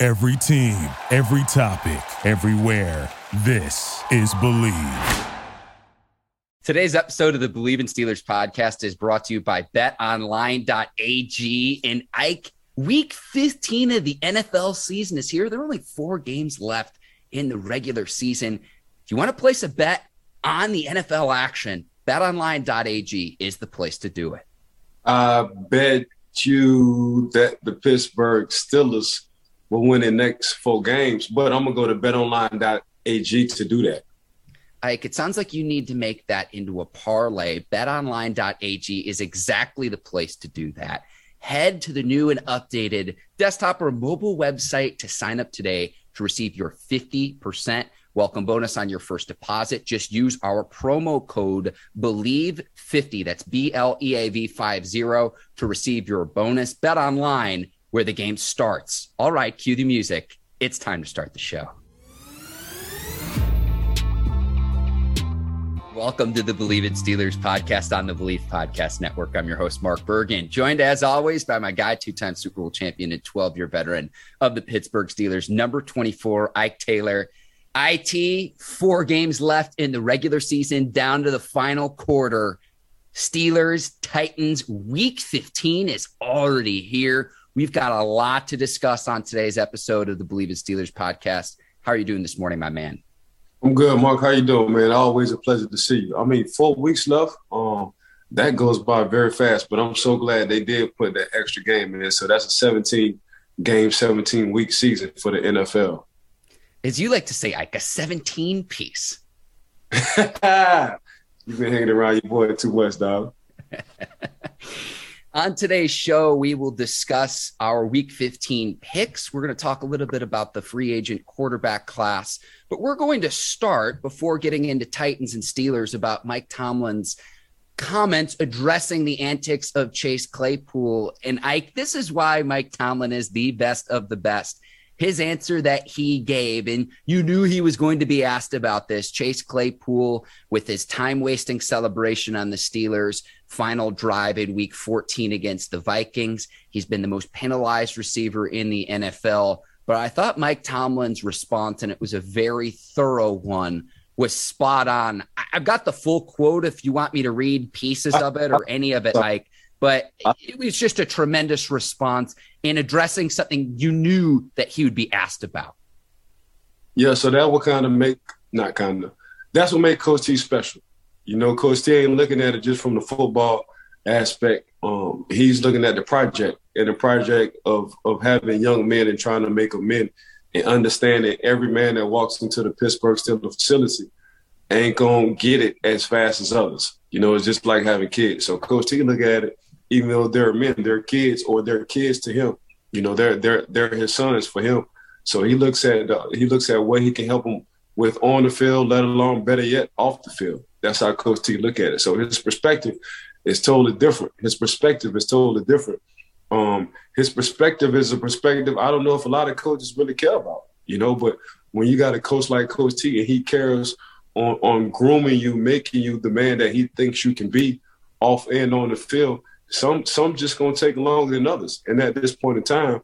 Every team, every topic, everywhere. This is Bleav. Today's episode of the Bleav in Steelers podcast is brought to you by betonline.ag. And Ike, week 15 of the NFL season is here. There are only four games left in the regular season. If you want to place a bet on the NFL action, betonline.ag is the place to do it. I bet you that the Pittsburgh Steelers will win the next four games, but I'm gonna go to betonline.ag to do that. Ike, it sounds like you need to make that into a parlay. BetOnline.ag is exactly the place to do that. Head to the new and updated desktop or mobile website to sign up today to receive your 50% welcome bonus on your first deposit. Just use our promo code BLEAV50, that's B L E A V 50, to receive your bonus. Bet online where the game starts. All right, cue the music. It's time to start the show. Welcome to the Bleav It Steelers podcast on the Bleav Podcast Network. I'm your host, Mark Bergen, joined as always by my guy, two time Super Bowl champion and 12 year veteran of the Pittsburgh Steelers, number 24, Ike Taylor. IT, four games left in the regular season, down to the final quarter. Steelers, Titans, week 15 is already here. We've got a lot to discuss on today's episode of the Bleav It Steelers podcast. How are you doing this morning, my man? I'm good, Mark. How you doing, man? Always a pleasure to see you. I mean, four weeks left. Um, that goes by very fast, but I'm so glad they did put that extra game in. So that's a 17 game, 17 week season for the NFL. As you like to say, like a 17 piece. You've been hanging around your boy too much, dog. On today's show, we will discuss our week 15 picks. We're going to talk a little bit about the free agent quarterback class, but we're going to start before getting into Titans and Steelers about Mike Tomlin's comments addressing the antics of Chase Claypool. And Ike, this is why Mike Tomlin is the best of the best. His answer that he gave, and you knew he was going to be asked about this Chase Claypool with his time wasting celebration on the Steelers final drive in week 14 against the Vikings. He's been the most penalized receiver in the NFL. But I thought Mike Tomlin's response, and it was a very thorough one, was spot on. I've got the full quote if you want me to read pieces of it or any of it, Mike. But it was just a tremendous response in addressing something you knew that he would be asked about. Yeah, so that would kind of make, not kind of, that's what made Coach T special. You know, Coach T ain't looking at it just from the football aspect. Um, he's looking at the project and the project of of having young men and trying to make them men and understanding every man that walks into the Pittsburgh Steelers facility ain't gonna get it as fast as others. You know, it's just like having kids. So Coach T look at it, even though they're men, they're kids or they're kids to him. You know, they're they're they're his sons for him. So he looks at uh, he looks at what he can help them with on the field, let alone better yet off the field. That's how Coach T look at it. So his perspective is totally different. His perspective is totally different. Um, his perspective is a perspective I don't know if a lot of coaches really care about, you know, but when you got a coach like Coach T and he cares on, on grooming you, making you the man that he thinks you can be off and on the field, some some just gonna take longer than others. And at this point in time,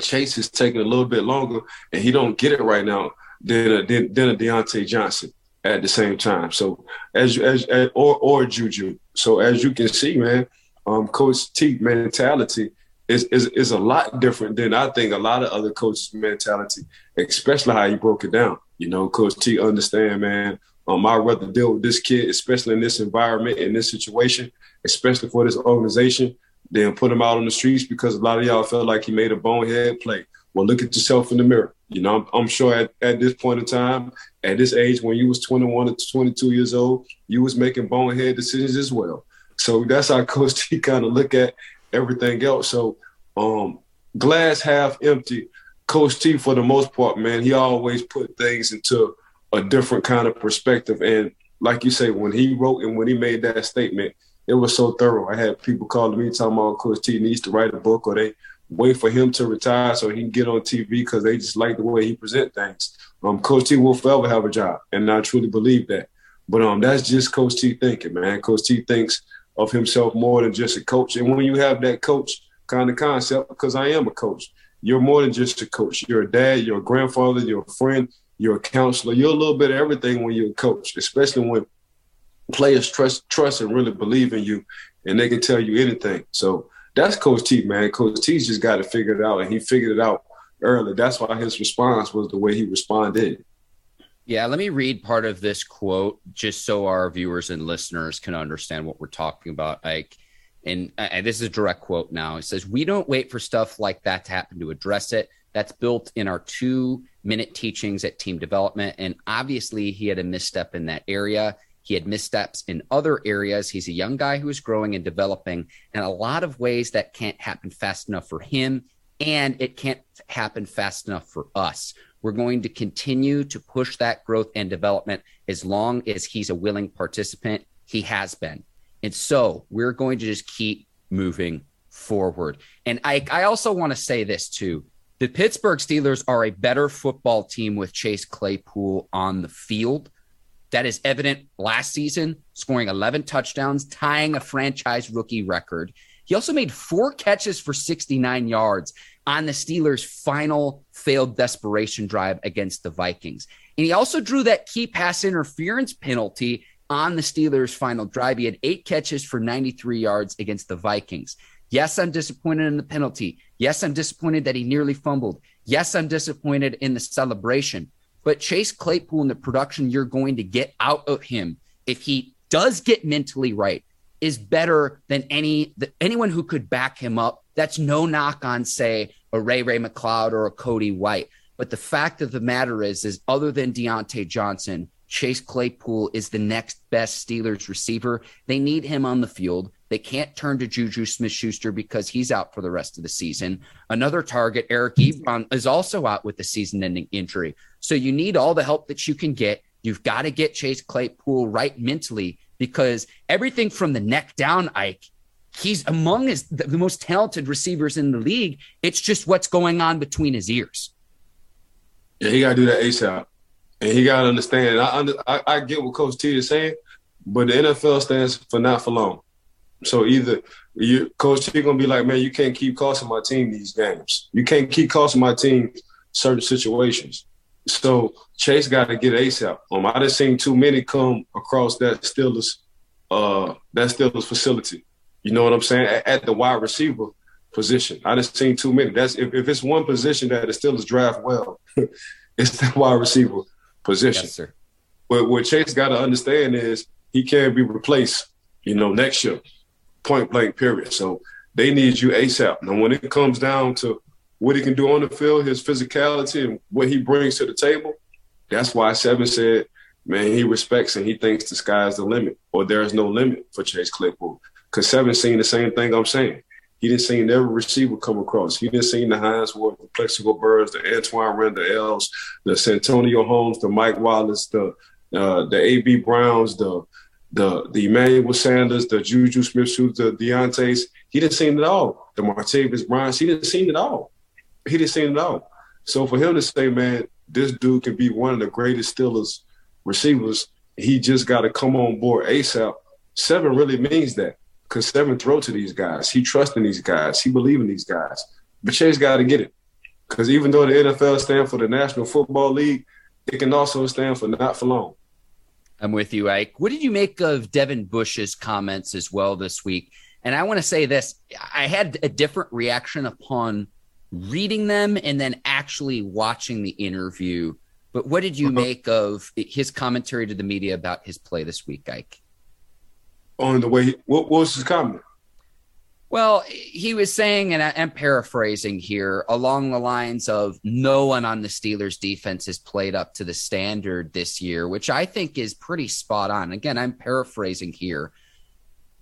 Chase is taking a little bit longer and he don't get it right now than a, than, than a Diontae Johnson at the same time. So as as, as or or Juju. So as you can see, man, um, Coach T mentality is, is is a lot different than I think a lot of other coaches' mentality, especially how you broke it down. You know, Coach T understand, man. Um, I'd rather deal with this kid, especially in this environment, in this situation, especially for this organization, than put him out on the streets because a lot of y'all felt like he made a bonehead play. Well, look at yourself in the mirror. You know, I'm, I'm, sure at, at this point in time, at this age, when you was 21 to 22 years old, you was making bonehead decisions as well. So that's how Coach T kind of look at everything else. So um, glass half empty. Coach T, for the most part, man, he always put things into a different kind of perspective. And like you say, when he wrote and when he made that statement, it was so thorough. I had people calling me talking about Coach T needs to write a book or they wait for him to retire so he can get on TV because they just like the way he present things. Um, Coach T will forever have a job, and I truly believe that. But um, that's just Coach T thinking, man. Coach T thinks of himself more than just a coach. And when you have that coach kind of concept, because I am a coach, you're more than just a coach. You're a dad, you're a grandfather, you're a friend, you're a counselor. You're a little bit of everything when you're a coach, especially when players trust trust and really believe in you and they can tell you anything. So that's Coach T, man. Coach T's just got to figure it out, and he figured it out early. That's why his response was the way he responded. Yeah, let me read part of this quote just so our viewers and listeners can understand what we're talking about. Like, and, uh, and this is a direct quote now. It says, We don't wait for stuff like that to happen to address it. That's built in our two minute teachings at team development. And obviously, he had a misstep in that area. He had missteps in other areas. He's a young guy who is growing and developing, and a lot of ways that can't happen fast enough for him, and it can't happen fast enough for us. We're going to continue to push that growth and development as long as he's a willing participant. He has been. And so we're going to just keep moving forward. And I, I also want to say this too. The Pittsburgh Steelers are a better football team with Chase Claypool on the field that is evident last season, scoring 11 touchdowns, tying a franchise rookie record. He also made four catches for 69 yards on the Steelers' final failed desperation drive against the Vikings. And he also drew that key pass interference penalty on the Steelers' final drive. He had eight catches for 93 yards against the Vikings. Yes, I'm disappointed in the penalty. Yes, I'm disappointed that he nearly fumbled. Yes, I'm disappointed in the celebration. But Chase Claypool and the production you're going to get out of him, if he does get mentally right, is better than any the, anyone who could back him up. That's no knock on, say, a Ray Ray McCloud or a Cody White. But the fact of the matter is, is other than Diontae Johnson, Chase Claypool is the next best Steelers receiver. They need him on the field. They can't turn to Juju Smith Schuster because he's out for the rest of the season. Another target, Eric Ebron, is also out with the season ending injury. So you need all the help that you can get. You've got to get Chase Claypool right mentally because everything from the neck down, Ike, he's among his, the, most talented receivers in the league. It's just what's going on between his ears. Yeah, he got to do that ASAP. And he got to understand. I, I, I get what Coach T is saying, but the NFL stands for not for long. So either you, Coach T gonna be like, man, you can't keep costing my team these games. You can't keep costing my team certain situations. So Chase got to get ASAP. Um, I just seen too many come across that Steelers, uh, that Steelers facility. You know what I'm saying? At, at the wide receiver position, I just seen too many. That's if, if it's one position that the Steelers draft well, it's the wide receiver position. Yes, sir. But what Chase got to understand is he can't be replaced. You know, next year point blank period. So they need you ASAP. Now, when it comes down to what he can do on the field, his physicality and what he brings to the table, that's why Seven said, man, he respects and he thinks the sky's the limit or there's no limit for Chase Claypool. Because Seven seen the same thing I'm saying. He didn't see every receiver come across. He didn't see the Hines Ward, the Plaxico Burress, the Antwaan Randle Els, the Santonio Holmes, the Mike Wallace, the uh, the A.B. Browns, the the the Emmanuel Sanders, the Juju Smith Schuster, the Diontae's. He didn't see it all. The Martavis Bryant, he didn't see it all. He didn't see it all. So for him to say, man, this dude can be one of the greatest Steelers receivers, he just got to come on board ASAP. Seven really means that because Seven throw to these guys. He trusts in these guys. He believe in these guys. But Chase got to get it because even though the NFL stands for the National Football League, it can also stand for not for long. I'm with you, Ike. What did you make of Devin Bush's comments as well this week? And I want to say this I had a different reaction upon reading them and then actually watching the interview. But what did you uh-huh. make of his commentary to the media about his play this week, Ike? On the way, what was his comment? Well, he was saying, and I'm paraphrasing here, along the lines of no one on the Steelers defense has played up to the standard this year, which I think is pretty spot on. Again, I'm paraphrasing here.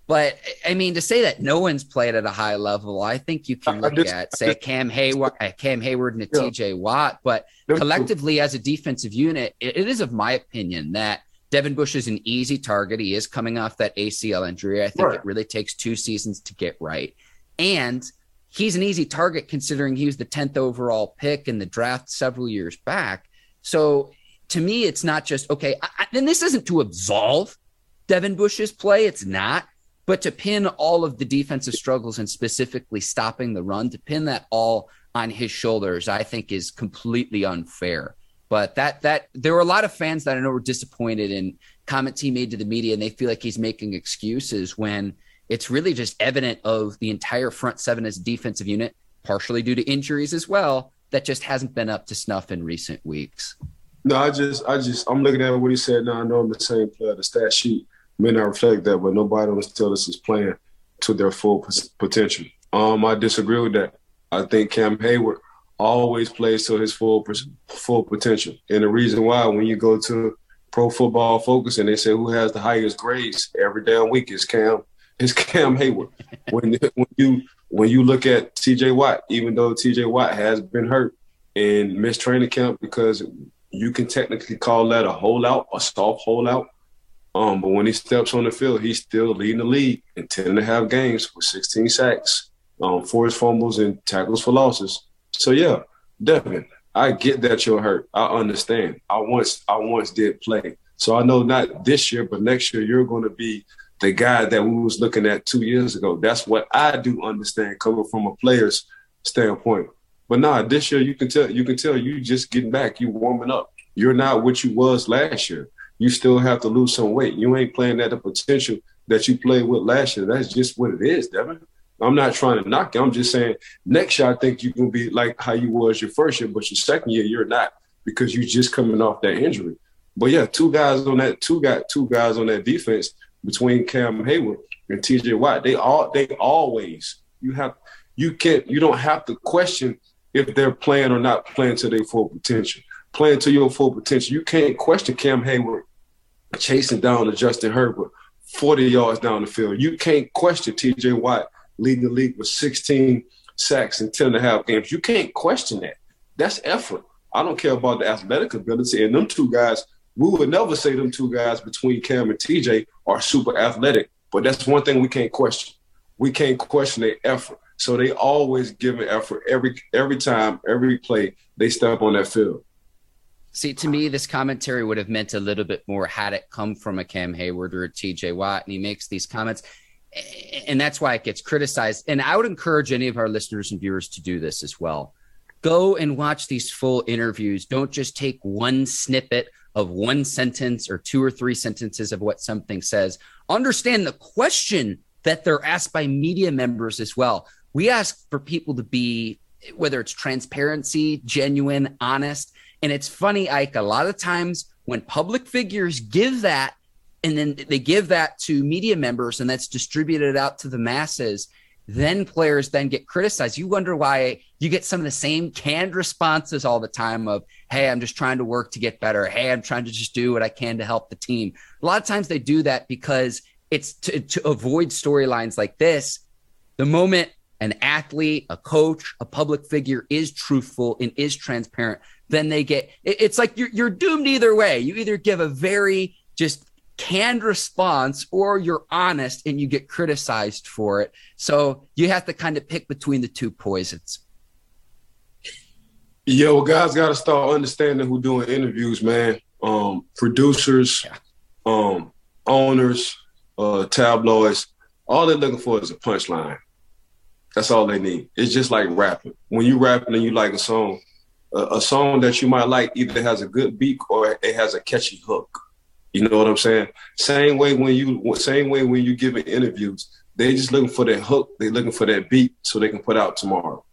But I mean, to say that no one's played at a high level, I think you can look at say Cam Heyward, uh, Cam Heyward, and a yeah. TJ Watt. But collectively, as a defensive unit, it, it is of my opinion that Devin Bush is an easy target. He is coming off that ACL injury. I think right. it really takes two seasons to get right, and he's an easy target considering he was the tenth overall pick in the draft several years back. So to me, it's not just okay. I, and this isn't to absolve Devin Bush's play. It's not. But to pin all of the defensive struggles and specifically stopping the run, to pin that all on his shoulders, I think is completely unfair. But that that there were a lot of fans that I know were disappointed in comments he made to the media, and they feel like he's making excuses when it's really just evident of the entire front seven as a defensive unit, partially due to injuries as well, that just hasn't been up to snuff in recent weeks. No, I just, I just, I'm looking at what he said now. I know I'm the same player. The stat sheet may not reflect that, but nobody on the Steelers is playing to their full potential. Um, I disagree with that. I think Cam Heyward always plays to his full full potential, and the reason why when you go to Pro Football Focus and they say who has the highest grades every damn week is Cam is Cam Heyward. when when you when you look at T.J. Watt, even though T.J. Watt has been hurt and missed training camp because you can technically call that a holdout, a soft holdout. Um, but when he steps on the field, he's still leading the league in 10 and a half games with 16 sacks, um, fumbles, and tackles for losses. So yeah, definitely. I get that you're hurt. I understand. I once I once did play. So I know not this year, but next year you're going to be the guy that we was looking at two years ago. That's what I do understand coming from a player's standpoint. But nah, this year you can tell you can tell you just getting back, you warming up. You're not what you was last year you still have to lose some weight. You ain't playing at the potential that you played with last year. That's just what it is, Devin. I'm not trying to knock you. I'm just saying next year I think you can be like how you was your first year, but your second year you're not because you're just coming off that injury. But yeah, two guys on that two got two guys on that defense between Cam Heyward and TJ Watt. They all they always you have you can't you don't have to question if they're playing or not playing to their full potential playing to your full potential. You can't question Cam Heyward chasing down to Justin Herbert 40 yards down the field. You can't question TJ Watt leading the league with 16 sacks in 10 and a half games. You can't question that. That's effort. I don't care about the athletic ability. And them two guys, we would never say them two guys between Cam and TJ are super athletic. But that's one thing we can't question. We can't question their effort. So they always give an effort every every time, every play they step on that field. See, to me, this commentary would have meant a little bit more had it come from a Cam Heyward or a TJ Watt. And he makes these comments, and that's why it gets criticized. And I would encourage any of our listeners and viewers to do this as well. Go and watch these full interviews. Don't just take one snippet of one sentence or two or three sentences of what something says. Understand the question that they're asked by media members as well. We ask for people to be, whether it's transparency, genuine, honest and it's funny, Ike, a lot of times when public figures give that and then they give that to media members and that's distributed out to the masses, then players then get criticized. You wonder why you get some of the same canned responses all the time of, hey, I'm just trying to work to get better. Hey, I'm trying to just do what I can to help the team. A lot of times they do that because it's to, to avoid storylines like this. The moment an athlete, a coach, a public figure is truthful and is transparent, then they get it's like you're, you're doomed either way. You either give a very just canned response or you're honest and you get criticized for it. So you have to kind of pick between the two poisons. Yeah, well, guys got to start understanding who doing interviews, man. Um, producers, yeah. um, owners, uh, tabloids, all they're looking for is a punchline. That's all they need. It's just like rapping. When you rapping and you like a song, a, a song that you might like either has a good beat or it has a catchy hook. You know what I'm saying? Same way when you same way when you giving interviews, they just looking for that hook. They looking for that beat so they can put out tomorrow.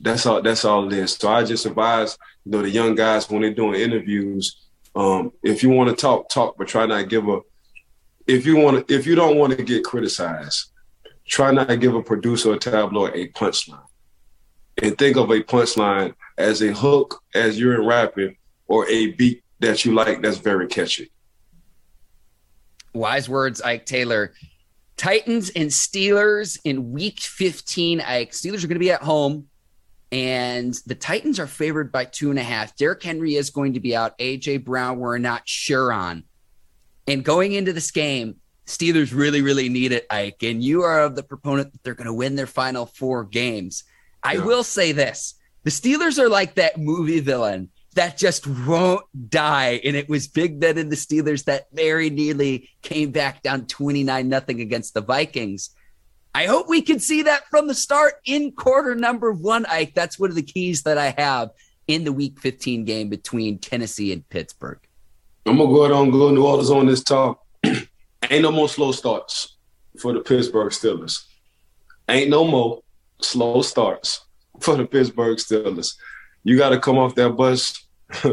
That's all. That's all it is. So I just advise you know the young guys when they're doing interviews. Um, if you want to talk, talk, but try not give a. If you want to, if you don't want to get criticized, try not to give a producer or tabloid a punchline, and think of a punchline as a hook as you're in rapping or a beat that you like that's very catchy. Wise words, Ike Taylor. Titans and Steelers in week 15. Ike. Steelers are going to be at home, and the Titans are favored by two and a half. Derrick Henry is going to be out. AJ Brown, we're not sure on. And going into this game, Steelers really, really need it, Ike. And you are of the proponent that they're going to win their final four games. I yeah. will say this the Steelers are like that movie villain that just won't die. And it was Big Ben and the Steelers that very nearly came back down 29 nothing against the Vikings. I hope we can see that from the start in quarter number one, Ike. That's one of the keys that I have in the week 15 game between Tennessee and Pittsburgh. I'm gonna go ahead and go New Orleans on this talk. Ain't no more slow starts for the Pittsburgh Steelers. Ain't no more slow starts for the Pittsburgh Steelers you got to come off that bus.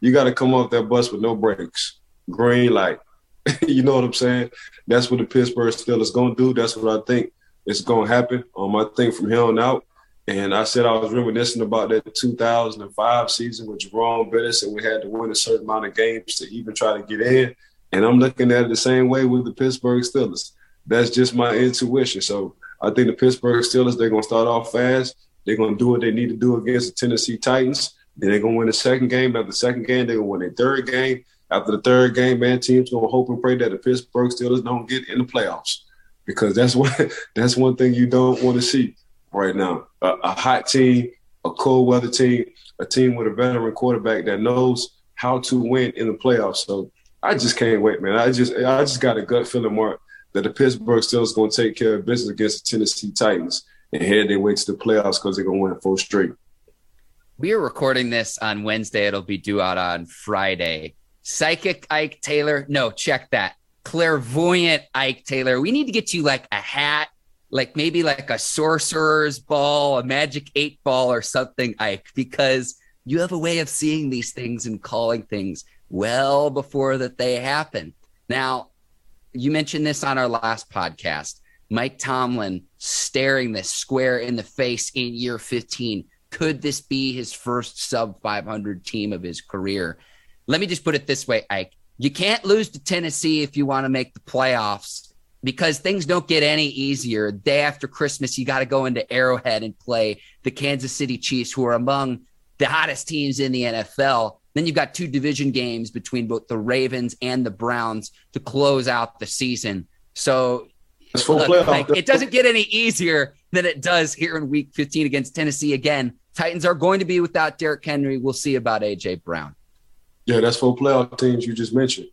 you got to come off that bus with no brakes, green light. you know what I'm saying? That's what the Pittsburgh Steelers going to do. That's what I think is going to happen. Um, I think from here on out. And I said I was reminiscing about that 2005 season with Jerome Bettis, and we had to win a certain amount of games to even try to get in. And I'm looking at it the same way with the Pittsburgh Steelers. That's just my intuition. So I think the Pittsburgh Steelers, they're going to start off fast. They're going to do what they need to do against the Tennessee Titans. Then they're going to win the second game. After the second game, they're going to win their third game. After the third game, man, teams going to hope and pray that the Pittsburgh Steelers don't get in the playoffs because that's what that's one thing you don't want to see right now. A, a hot team, a cold weather team, a team with a veteran quarterback that knows how to win in the playoffs. So I just can't wait, man. I just I just got a gut feeling, Mark, that the Pittsburgh Steelers going to take care of business against the Tennessee Titans and head their way to the playoffs because they're going to win four straight. We are recording this on Wednesday. It'll be due out on Friday. Psychic Ike Taylor. No, check that. Clairvoyant Ike Taylor. We need to get you like a hat, like maybe like a sorcerer's ball, a magic eight ball or something, Ike, because you have a way of seeing these things and calling things well before that they happen. Now, you mentioned this on our last podcast. Mike Tomlin staring this square in the face in year 15. Could this be his first sub 500 team of his career? Let me just put it this way, Ike. You can't lose to Tennessee if you want to make the playoffs because things don't get any easier. Day after Christmas, you got to go into Arrowhead and play the Kansas City Chiefs, who are among the hottest teams in the NFL. Then you've got two division games between both the Ravens and the Browns to close out the season. So Look, like, it doesn't get any easier than it does here in week 15 against Tennessee. Again, Titans are going to be without Derrick Henry. We'll see about AJ Brown. Yeah, that's four playoff teams you just mentioned.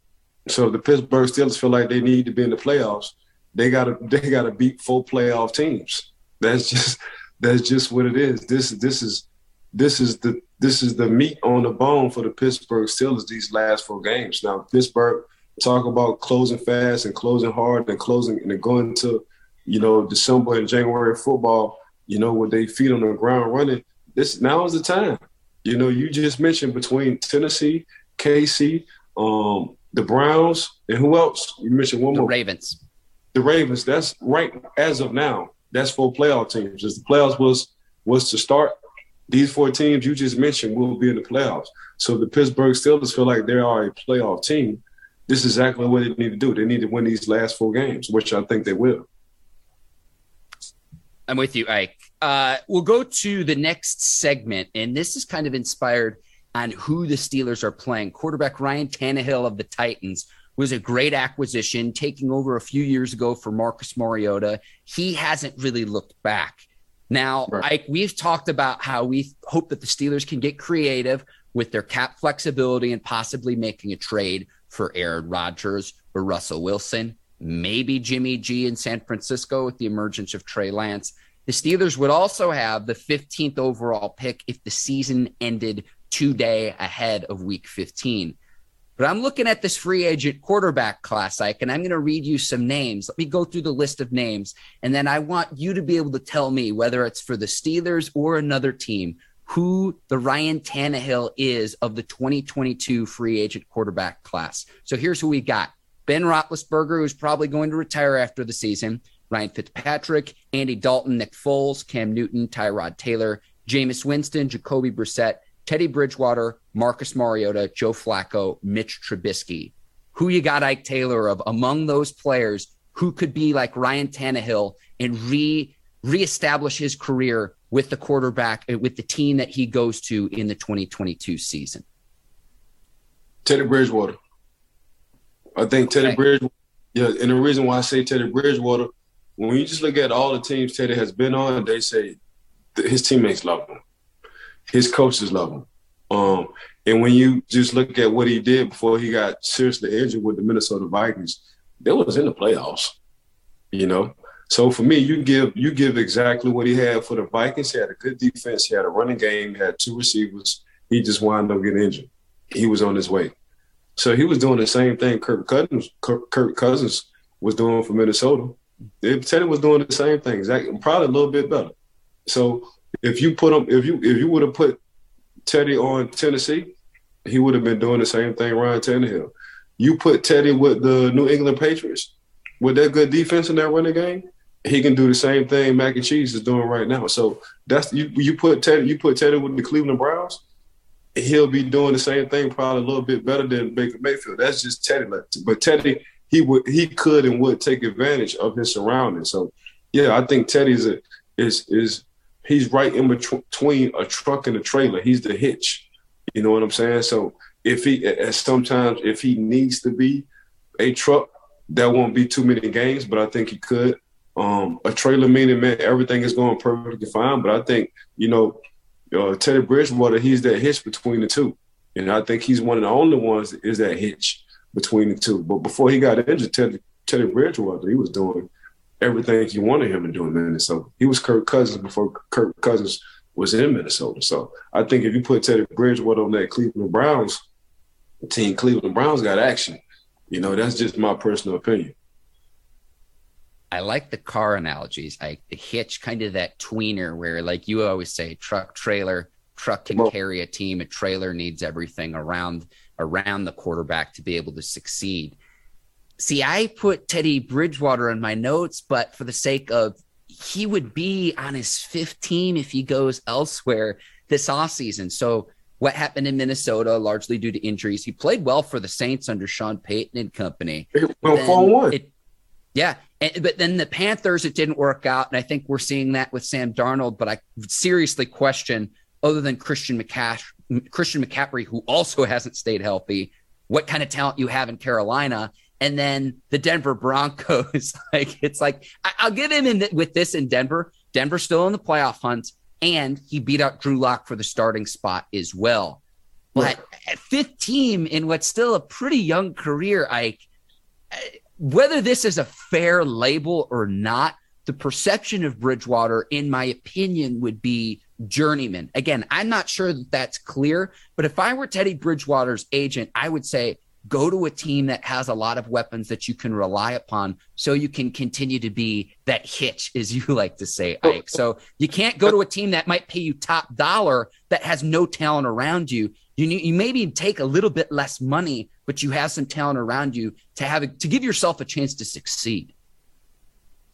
So the Pittsburgh Steelers feel like they need to be in the playoffs. They gotta they gotta beat four playoff teams. That's just that's just what it is. This this is this is the this is the meat on the bone for the Pittsburgh Steelers these last four games. Now Pittsburgh talk about closing fast and closing hard and closing and going to, you know, December and January football, you know, with their feet on the ground running, this now is the time. You know, you just mentioned between Tennessee, KC, um, the Browns, and who else? You mentioned one the more. Ravens. The Ravens. That's right as of now. That's for playoff teams. As the playoffs was was to start, these four teams you just mentioned will be in the playoffs. So the Pittsburgh Steelers feel like they are a playoff team this is exactly what they need to do. They need to win these last four games, which I think they will. I'm with you, Ike. Uh, we'll go to the next segment, and this is kind of inspired on who the Steelers are playing. Quarterback Ryan Tannehill of the Titans was a great acquisition, taking over a few years ago for Marcus Mariota. He hasn't really looked back. Now, right. Ike, we've talked about how we hope that the Steelers can get creative with their cap flexibility and possibly making a trade for Aaron Rodgers or Russell Wilson, maybe Jimmy G in San Francisco with the emergence of Trey Lance. The Steelers would also have the 15th overall pick if the season ended today ahead of week 15. But I'm looking at this free agent quarterback class, Ike, and I'm going to read you some names. Let me go through the list of names, and then I want you to be able to tell me whether it's for the Steelers or another team who the Ryan Tannehill is of the 2022 free agent quarterback class. So here's who we got Ben Roethlisberger, who's probably going to retire after the season, Ryan Fitzpatrick, Andy Dalton, Nick Foles, Cam Newton, Tyrod Taylor, Jameis Winston, Jacoby Brissett, Teddy Bridgewater, Marcus Mariota, Joe Flacco, Mitch Trubisky. Who you got, Ike Taylor, of among those players? who could be like Ryan Tannehill and re reestablish his career with the quarterback uh, with the team that he goes to in the 2022 season? Teddy Bridgewater. I think Teddy okay. Bridgewater. Yeah, and the reason why I say Teddy Bridgewater, when you just look at all the teams Teddy has been on, they say his teammates love him, his coaches love him. Um, and when you just look at what he did before he got seriously injured with the Minnesota Vikings, they was in the playoffs. You know, so for me, you give you give exactly what he had for the Vikings. He had a good defense. He had a running game. He had two receivers. He just wound up getting injured. He was on his way. So he was doing the same thing Kirk Cousins, Kirk Cousins was doing for Minnesota. Teddy was doing the same thing, exactly, probably a little bit better. So if you put him, if you if you would have put Teddy on Tennessee, he would have been doing the same thing Ryan Tannehill. You put Teddy with the New England Patriots with that good defense in that running game, he can do the same thing Mac and Cheese is doing right now. So that's you. You put Teddy. You put Teddy with the Cleveland Browns. He'll be doing the same thing, probably a little bit better than Baker Mayfield. That's just Teddy. But Teddy, he would, he could and would take advantage of his surroundings. So, yeah, I think Teddy's a, is is he's right in between a truck and a trailer. He's the hitch. You know what I'm saying? So if he, sometimes if he needs to be a truck, there won't be too many games, but I think he could. Um, a trailer meaning man, everything is going perfectly fine. But I think you know, uh, Teddy Bridgewater, he's that hitch between the two, and I think he's one of the only ones that is that hitch between the two. But before he got injured, Teddy, Teddy Bridgewater, he was doing everything you wanted him to do in Minnesota. He was Kirk Cousins before Kirk Cousins was in Minnesota. So I think if you put Teddy Bridgewater on that Cleveland Browns team, Cleveland Browns got action. You know, that's just my personal opinion. I like the car analogies. I the hitch kind of that tweener where like you always say truck trailer, truck can well, carry a team, a trailer needs everything around around the quarterback to be able to succeed. See, I put Teddy Bridgewater in my notes, but for the sake of he would be on his fifth team if he goes elsewhere this offseason. So what happened in Minnesota, largely due to injuries. He played well for the Saints under Sean Payton and company. Well, 4 1. Yeah. And, but then the Panthers, it didn't work out. And I think we're seeing that with Sam Darnold. But I seriously question, other than Christian McCash, Christian McCaffrey, who also hasn't stayed healthy, what kind of talent you have in Carolina. And then the Denver Broncos, like it's like I, will give him in the, with this in Denver. Denver's still in the playoff hunt, and he beat out Drew Lock for the starting spot as well. But at fifth team in what's still a pretty young career, Ike, eh, whether this is a fair label or not, the perception of Bridgewater, in my opinion, would be journeyman. Again, I'm not sure that that's clear, but if I were Teddy Bridgewater's agent, I would say go to a team that has a lot of weapons that you can rely upon so you can continue to be that hitch, as you like to say, Ike. So you can't go to a team that might pay you top dollar that has no talent around you. You, need, you maybe take a little bit less money, but you have some talent around you to have to give yourself a chance to succeed.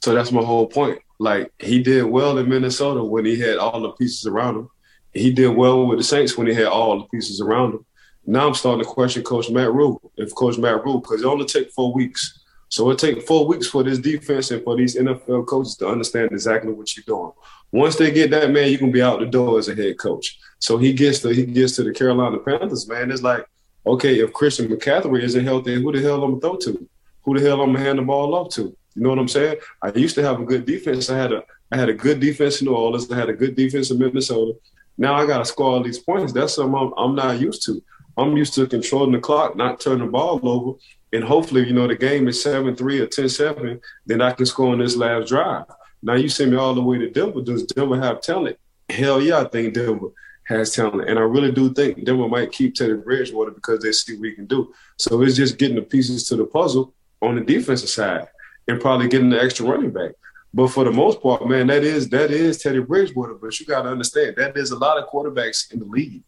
So that's my whole point. Like he did well in Minnesota when he had all the pieces around him. He did well with the Saints when he had all the pieces around him. Now I'm starting to question Coach Matt Rhule. If Coach Matt Rhule, because it only take four weeks. So it take four weeks for this defense and for these NFL coaches to understand exactly what you're doing. Once they get that, man, you can be out the door as a head coach. So he gets to he gets to the Carolina Panthers, man. It's like okay, if Christian McCaffrey isn't healthy, who the hell I'm gonna throw to? Who the hell I'm gonna hand the ball off to? You know what I'm saying? I used to have a good defense. I had a I had a good defense in New Orleans. I had a good defense in Minnesota. Now I got to score all these points. That's something I'm, I'm, not used to. I'm used to controlling the clock, not turning the ball over. And hopefully, you know, the game is 7 3 or 10 7, then I can score on this last drive. Now you send me all the way to Denver. Does Denver have talent? Hell yeah, I think Denver has talent. And I really do think Denver might keep Teddy Bridgewater because they see what he can do. So it's just getting the pieces to the puzzle on the defensive side and probably getting the extra running back. But for the most part, man, that is that is Teddy Bridgewater. But you got to understand that there's a lot of quarterbacks in the league.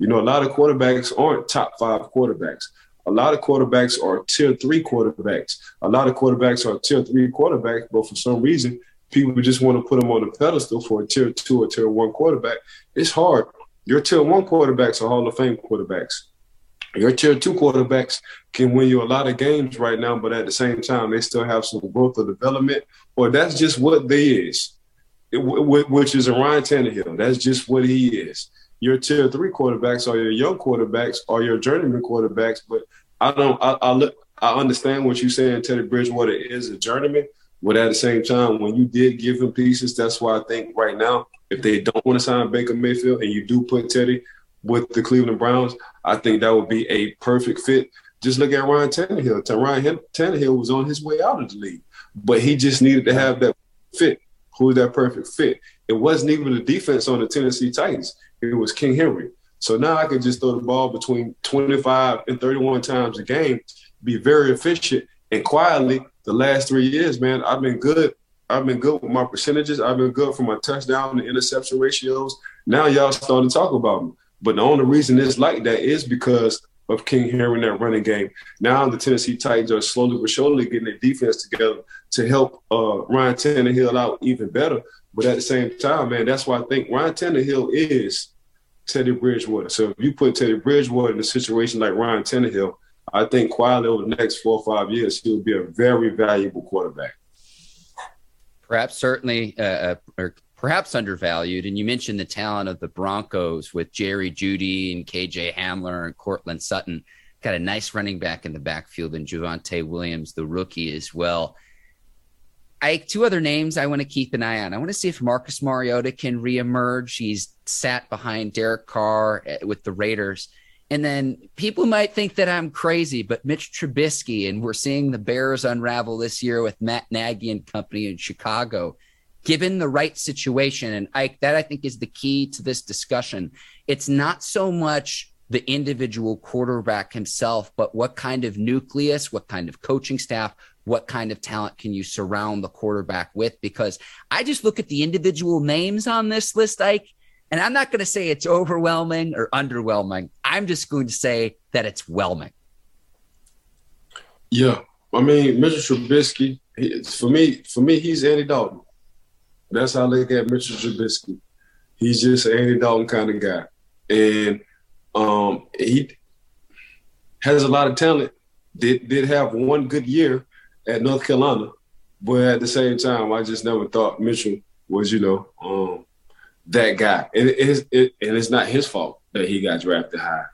You know, a lot of quarterbacks aren't top five quarterbacks. A lot of quarterbacks are tier three quarterbacks. A lot of quarterbacks are tier three quarterbacks, but for some reason, people just want to put them on a pedestal for a tier two or tier one quarterback. It's hard your tier one quarterbacks are Hall of Fame quarterbacks. Your tier two quarterbacks can win you a lot of games right now, but at the same time, they still have some growth or development, or that's just what they is, which is a Ryan Tannehill. That's just what he is. Your tier three quarterbacks or your young quarterbacks or your journeyman quarterbacks, but I don't. I, I look. I understand what you're saying. Teddy Bridgewater is a journeyman, but at the same time, when you did give him pieces, that's why I think right now, if they don't want to sign Baker Mayfield and you do put Teddy with the Cleveland Browns, I think that would be a perfect fit. Just look at Ryan Tannehill. Ryan Tannehill was on his way out of the league, but he just needed to have that fit. Who's that perfect fit? It wasn't even the defense on the Tennessee Titans. It was King Henry. So now I can just throw the ball between 25 and 31 times a game, be very efficient, and quietly the last three years, man, I've been good. I've been good with my percentages. I've been good for my touchdown and interception ratios. Now y'all starting to talk about me. But the only reason it's like that is because of King Henry in that running game. Now the Tennessee Titans are slowly but surely getting their defense together to help uh, Ryan Tannehill out even better. But at the same time, man, that's why I think Ryan Tannehill is Teddy Bridgewater. So if you put Teddy Bridgewater in a situation like Ryan Tannehill, I think quietly over the next four or five years, he'll be a very valuable quarterback. Perhaps certainly, uh, uh or perhaps undervalued. And you mentioned the talent of the Broncos with Jerry Jeudy and KJ Hamler and Courtland Sutton. Got a nice running back in the backfield and Javonte Williams, the rookie, as well. Two other names I want to keep an eye on. I want to see if Marcus Mariota can reemerge. He's sat behind Derek Carr eh, with the Raiders. And then people might think that I'm crazy, but Mitch Trubisky, and we're seeing the Bears unravel this year with Matt Nagy and company in Chicago. Given the right situation, and I, that I think is the key to this discussion. It's not so much the individual quarterback himself, but what kind of nucleus, what kind of coaching staff, what kind of talent can you surround the quarterback with? Because I just look at the individual names on this list, Ike, and I'm not going to say it's overwhelming or underwhelming. I'm just going to say that it's whelming. Yeah. I mean, Mitchell Trubisky, for me, for me, he's Andy Dalton. That's how I look at Mitchell Trubisky. He's just an Andy Dalton kind of guy. And um, he has a lot of talent. Did did have one good year at North Carolina, but at the same time, I just never thought Mitchell was, you know, um, that guy. And it it, and it's not his fault that he got drafted high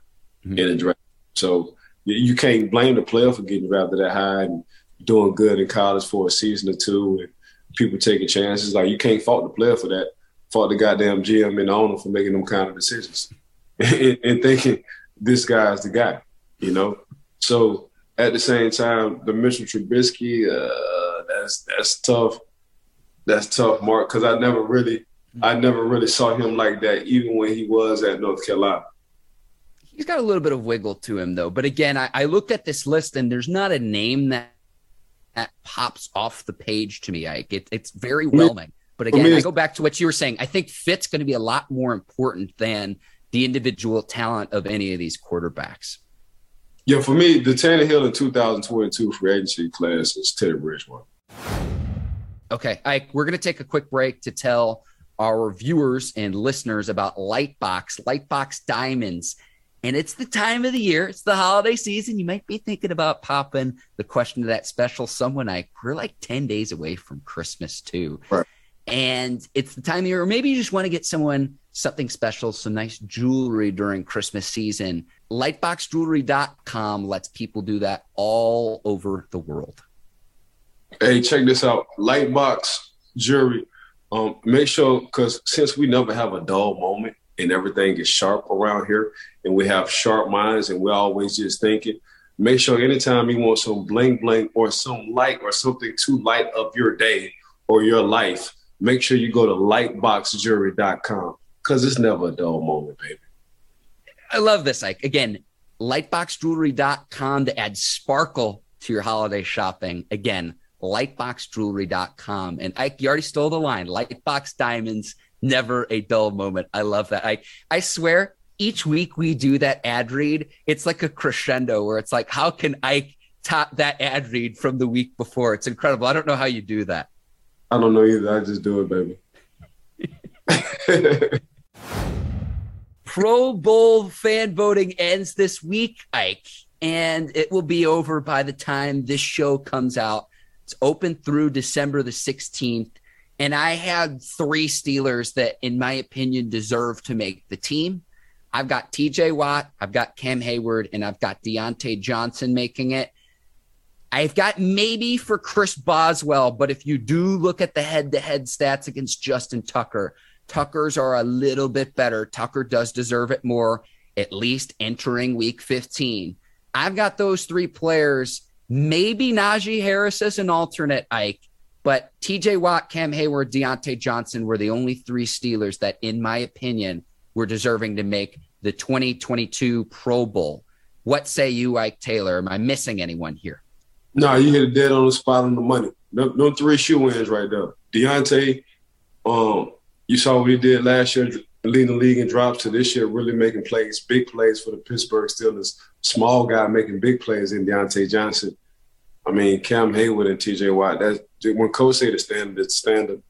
mm-hmm. in the draft. So you can't blame the player for getting drafted that high and doing good in college for a season or two, and people taking chances. Like you can't fault the player for that. Fault the goddamn GM and the owner for making them kind of decisions and, and thinking this guy's the guy. You know, so at the same time, the Mitchell Trubisky, uh, that's that's tough. That's tough, Mark, because I never really, I never really saw him like that, even when he was at North Carolina. He's got a little bit of wiggle to him, though. But again, I, I looked at this list, and there's not a name that that pops off the page to me. I it, it's very whelming. But again, I go back to what you were saying. I think fit's going to be a lot more important than the individual talent of any of these quarterbacks. Yeah, for me, the Tannehill in 2022 free agency class is Teddy Bridgewater. Okay, Ike, we're going to take a quick break to tell our viewers and listeners about Lightbox, Lightbox Diamonds. And it's the time of the year, it's the holiday season. You might be thinking about popping the question to that special someone, Ike. We're like 10 days away from Christmas, too. Right. And it's the time of year, or maybe you just want to get someone something special, some nice jewelry during Christmas season. Lightboxjewelry.com lets people do that all over the world. Hey, check this out. Lightbox Jewelry. Um, make sure, because since we never have a dull moment and everything is sharp around here, and we have sharp minds and we're always just thinking, make sure anytime you want some bling bling or some light or something to light up your day or your life, make sure you go to lightboxjewelry.com because it's never a dull moment, baby. I love this. Like again, lightboxjewelry.com to add sparkle to your holiday shopping. Again, lightboxjewelry.com. And Ike, you already stole the line. Lightbox diamonds, never a dull moment. I love that. I I swear each week we do that ad read. It's like a crescendo where it's like, how can Ike top that ad read from the week before? It's incredible. I don't know how you do that. I don't know either. I just do it, baby. Pro Bowl fan voting ends this week, Ike, and it will be over by the time this show comes out. It's open through December the 16th. And I had three Steelers that, in my opinion, deserve to make the team. I've got TJ Watt, I've got Cam Heyward, and I've got Diontae Johnson making it. I've got maybe for Chris Boswell, but if you do look at the head to head stats against Justin Tucker, Tucker's are a little bit better. Tucker does deserve it more, at least entering week 15. I've got those three players, maybe Najee Harris as an alternate, Ike, but TJ Watt, Cam Heyward, Diontae Johnson were the only three Steelers that, in my opinion, were deserving to make the 2022 Pro Bowl. What say you, Ike Taylor? Am I missing anyone here? No, you hit it dead on the spot on the money. No, no three shoe ins right there. Diontae, um, you saw what he did last year, leading the league in drops to this year, really making plays, big plays for the Pittsburgh Steelers. Small guy making big plays in Diontae Johnson. I mean, Cam Heyward and TJ Watt. That's when coach say the standard, it's standard.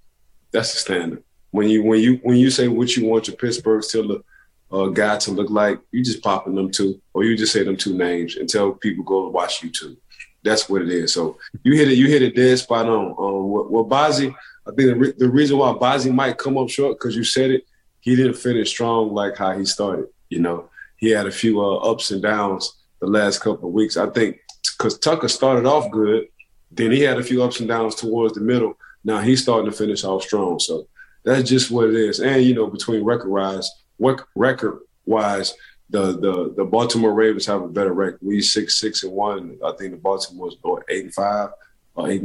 That's the standard. When you when you when you say what you want your Pittsburgh Steelers uh, guy to look like, you just popping them two, or you just say them two names and tell people go watch YouTube. That's what it is. So you hit it. You hit it dead spot on. Um, what, what Bazzi, I think the, re- the reason why Bozzy might come up short because you said it. He didn't finish strong like how he started. You know, he had a few uh, ups and downs the last couple of weeks. I think because Tucker started off good, then he had a few ups and downs towards the middle. Now he's starting to finish off strong. So that's just what it is. And you know, between record wise, record wise, the the the Baltimore Ravens have a better record. We six six and one. I think the Baltimore's what, eight and five. Or eight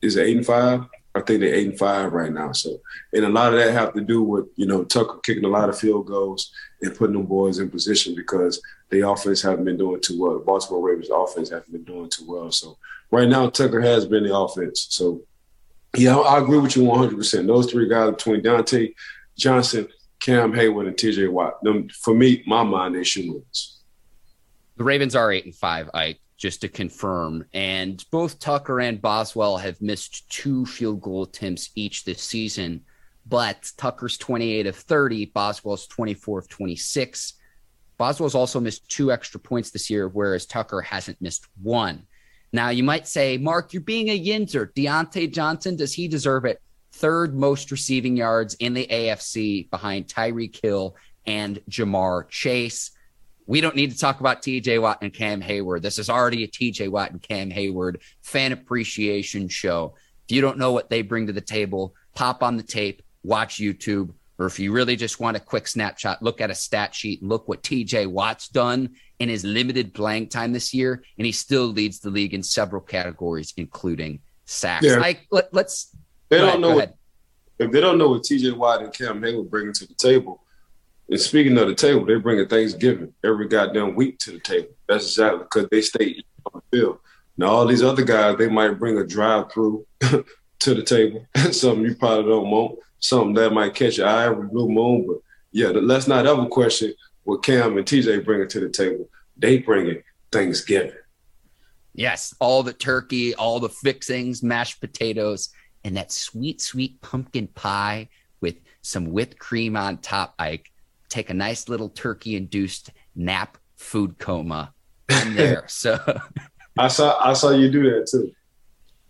is it eight and five? I think they're eight and five right now. So, and a lot of that have to do with you know Tucker kicking a lot of field goals and putting them boys in position because the offense haven't been doing too well. The Baltimore Ravens offense haven't been doing too well. So right now Tucker has been the offense. So yeah, I agree with you 100. percent Those three guys between Diontae Johnson Cam Heyward and TJ Watt. Them, for me, my mind, they lose. The Ravens are eight and five, I just to confirm. And both Tucker and Boswell have missed two field goal attempts each this season. But Tucker's 28 of 30, Boswell's 24 of 26. Boswell's also missed two extra points this year, whereas Tucker hasn't missed one. Now, you might say, Mark, you're being a yinzer. Diontae Johnson, does he deserve it? third most receiving yards in the AFC behind Tyreek Hill and Ja'Marr Chase. We don't need to talk about TJ Watt and Cam Heyward. This is already a TJ Watt and Cam Heyward fan appreciation show. If you don't know what they bring to the table, pop on the tape, watch YouTube, or if you really just want a quick snapshot, look at a stat sheet and look what TJ Watt's done in his limited playing time this year. And he still leads the league in several categories, including sacks. Yeah. Like, let, us they don't ahead, know what, if they don't know what TJ Watt and Cam Heyward bring to the table. And speaking of the table, they bring a Thanksgiving every goddamn week to the table. That's exactly because they stay on the field. Now all these other guys, they might bring a drive-through to the table. something you probably don't want. Something that might catch your eye every blue moon. But yeah, let's not ever question what Cam and TJ bring it to the table. They bring it Thanksgiving. Yes, all the turkey, all the fixings, mashed potatoes and that sweet, sweet pumpkin pie with some whipped cream on top. I take a nice little turkey induced nap food coma in there. so I saw I saw you do that too.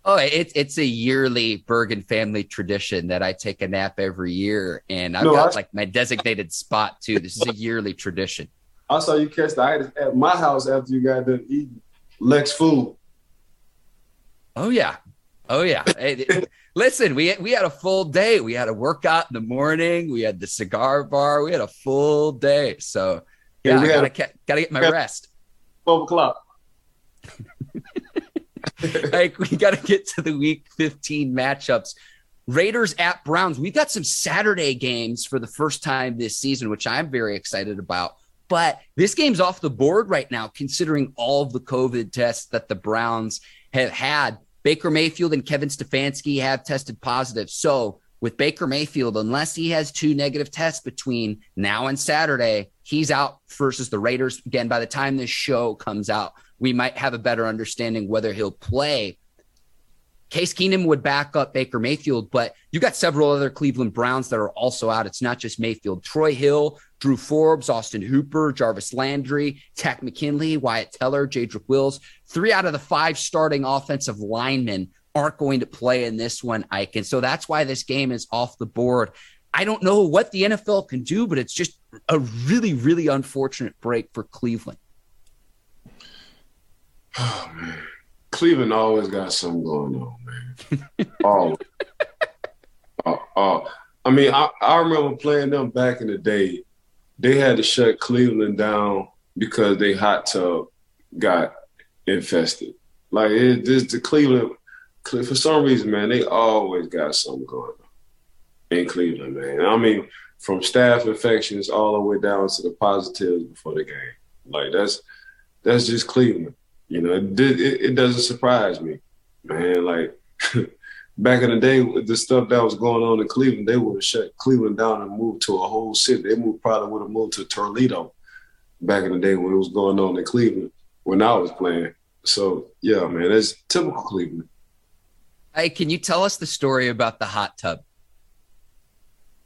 Oh, it's it's a yearly Bergen family tradition that I take a nap every year, and I've no, got I, like my designated spot too. This is a yearly tradition. I saw you catch the itis at my house after you got done eating Lex food. Oh yeah, oh yeah. Listen, we we had a full day. We had a workout in the morning. We had the cigar bar. We had a full day. So yeah, yeah I gotta gotta get my rest. Twelve o'clock. like we got to get to the week 15 matchups. Raiders at Browns. We've got some Saturday games for the first time this season, which I'm very excited about. But this game's off the board right now, considering all of the COVID tests that the Browns have had. Baker Mayfield and Kevin Stefanski have tested positive. So with Baker Mayfield, unless he has two negative tests between now and Saturday, he's out versus the Raiders. Again, by the time this show comes out, we might have a better understanding whether he'll play. Case Keenum would back up Baker Mayfield, but you've got several other Cleveland Browns that are also out. It's not just Mayfield. Troy Hill Drew Forbes, Austin Hooper, Jarvis Landry, Takk McKinley, Wyatt Teller, Jedrick Wills. Three out of the five starting offensive linemen aren't going to play in this one, Ike. And so that's why this game is off the board. I don't know what the NFL can do, but it's just a really, really unfortunate break for Cleveland. Oh, man. Cleveland always got something going on, man. always. uh, uh, I mean, I, I remember playing them back in the day. They had to shut Cleveland down because they hot tub got infested. Like it, this, the Cleveland, for some reason, man, they always got something going on in Cleveland, man. I mean, from staff infections all the way down to the positives before the game. Like that's that's just Cleveland. You know, it, it, it doesn't surprise me, man. Like back in the day, with the stuff that was going on in Cleveland, they would have shut Cleveland down and moved to a whole city. They moved, probably would have moved to Toledo back in the day when it was going on in Cleveland when I was playing. So yeah, man, that's typical Cleveland. Hey, can you tell us the story about the hot tub?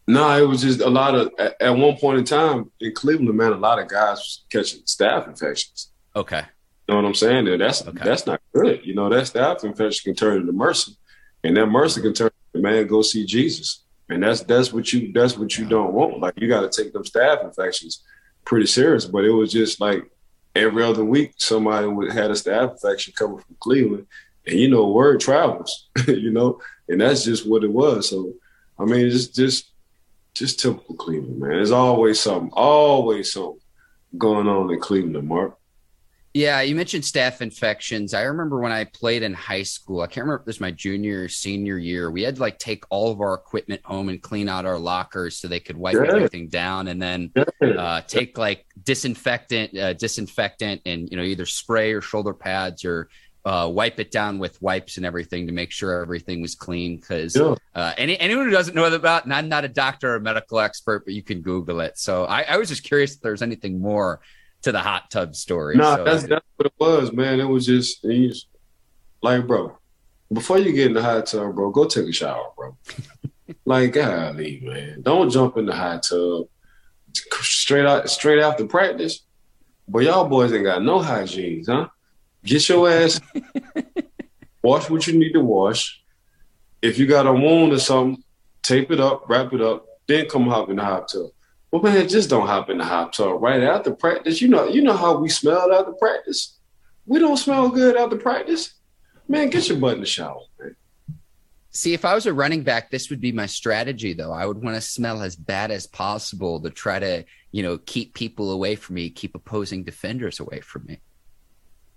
No, nah, it was just a lot of at, at, one point in time in Cleveland, man, a lot of guys catching staph infections. Okay. You know what I'm saying? That's okay. that's not good. You know, that staph infection can turn into MRSA. And that mercy can turn the man, go see Jesus. And that's that's what you that's what you don't want. Like you gotta take them staph infections pretty serious. But it was just like every other week somebody would had a staph infection coming from Cleveland. And you know, word travels, you know, and that's just what it was. So I mean, it's just just typical Cleveland, man. There's always something, always something going on in Cleveland, Mark. Yeah, you mentioned staph infections. I remember when I played in high school. I can't remember if this was my junior or senior year. We had to like take all of our equipment home and clean out our lockers so they could wipe everything down, and then uh, take like disinfectant, uh, disinfectant, and you know either spray or shoulder pads or uh, wipe it down with wipes and everything to make sure everything was clean. Because yeah. uh, any, anyone who doesn't know about, and I'm not a doctor or a medical expert, but you can Google it. So I, I was just curious if there's anything more to the hot tub story. No, nah, so, that's that's what it was, man. It was just, like, bro, before you get in the hot tub, bro, go take a shower, bro. like, golly, man, don't jump in the hot tub straight out straight after practice. But y'all boys ain't got no hygiene, huh? Get your ass, wash what you need to wash. If you got a wound or something, tape it up, wrap it up, then come hop in the hot tub. Well, man, just don't hop in the hot tub right after practice. You know, you know how we smell after practice. We don't smell good after practice. Man, get your butt in the shower, man. See, if I was a running back, this would be my strategy, though. I would want to smell as bad as possible to try to, you know, keep people away from me, keep opposing defenders away from me.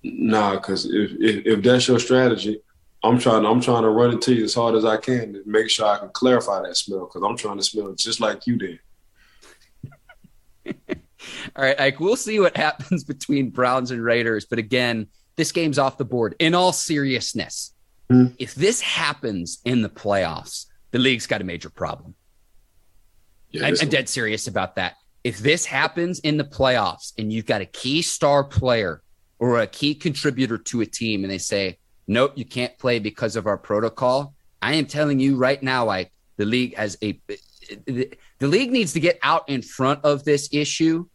Nah, because if, if, if that's your strategy, I'm trying I'm trying to run it to you as hard as I can to make sure I can clarify that smell because I'm trying to smell just like you did. All right, Ike, we'll see what happens between Browns and Raiders. But again, this game's off the board. In all seriousness, mm-hmm. if this happens in the playoffs, the league's got a major problem. Yeah, I'm, I'm dead serious about that. If this happens in the playoffs and you've got a key star player or a key contributor to a team and they say, nope, you can't play because of our protocol, I am telling you right now, like the league has a the, the league needs to get out in front of this issue